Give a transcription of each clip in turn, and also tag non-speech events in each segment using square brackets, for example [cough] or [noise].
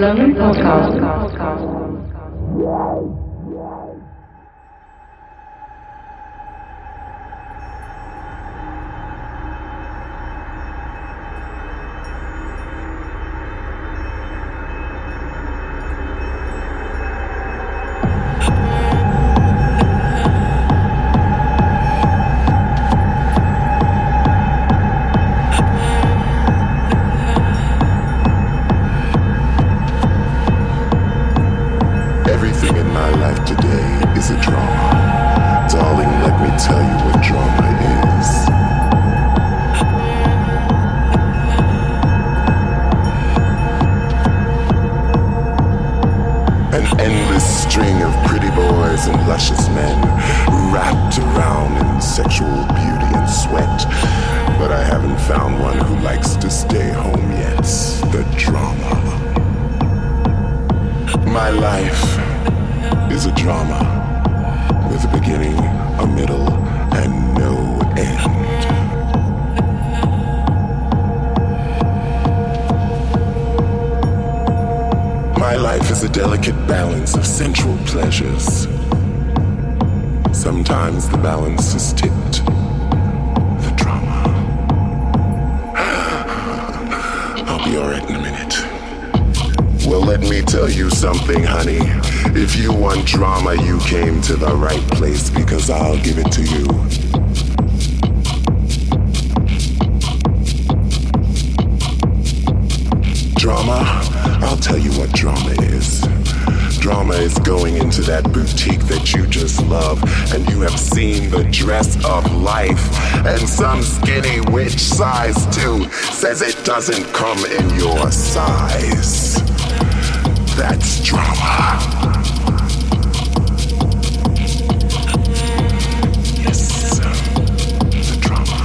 Islâmico Holocausto. Boutique that you just love, and you have seen the dress of life. And some skinny witch size too says it doesn't come in your size. That's drama. Yes, the drama.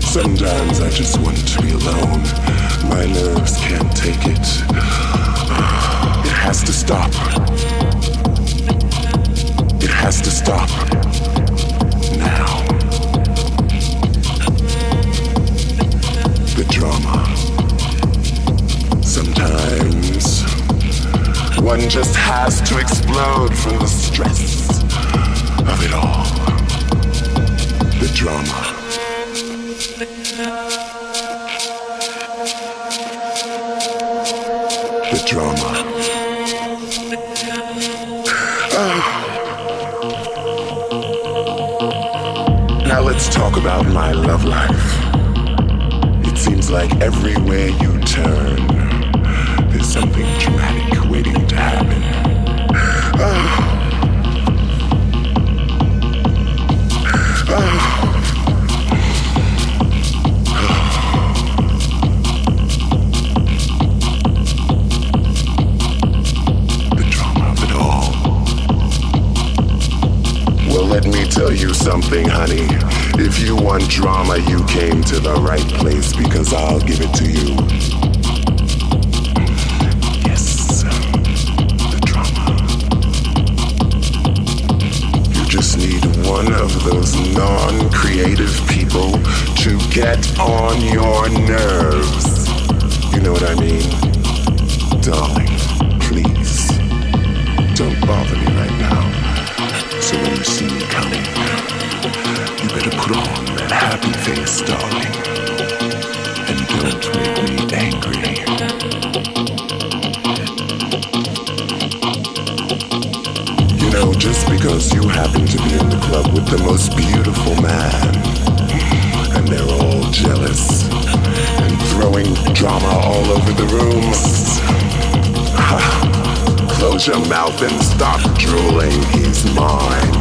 Sometimes I just want to be alone. My nerves can't take it. It has to stop. It has to stop. Now. The drama. Sometimes one just has to explode from the stress of it all. The drama. About my love life. It seems like everywhere you turn, there's something dramatic waiting to happen. The drama of all. Well, let me tell you something, honey. If you want drama, you came to the right place because I'll give it to you. Yes, the drama. You just need one of those non creative people to get on your nerves. You know what I mean? Darling, please, don't bother me right now. So when you see me coming, you better put on that happy face, darling. And don't make me angry. You know, just because you happen to be in the club with the most beautiful man, and they're all jealous and throwing drama all over the room. [laughs] Close your mouth and stop drooling. He's mine.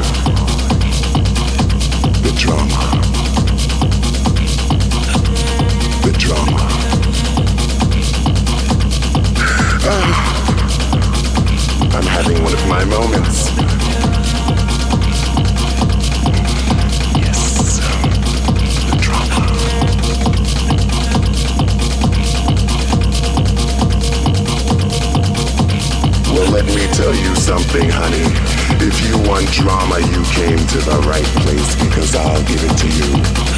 Tell you something, honey. If you want drama, you came to the right place because I'll give it to you.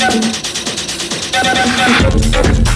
Thank you.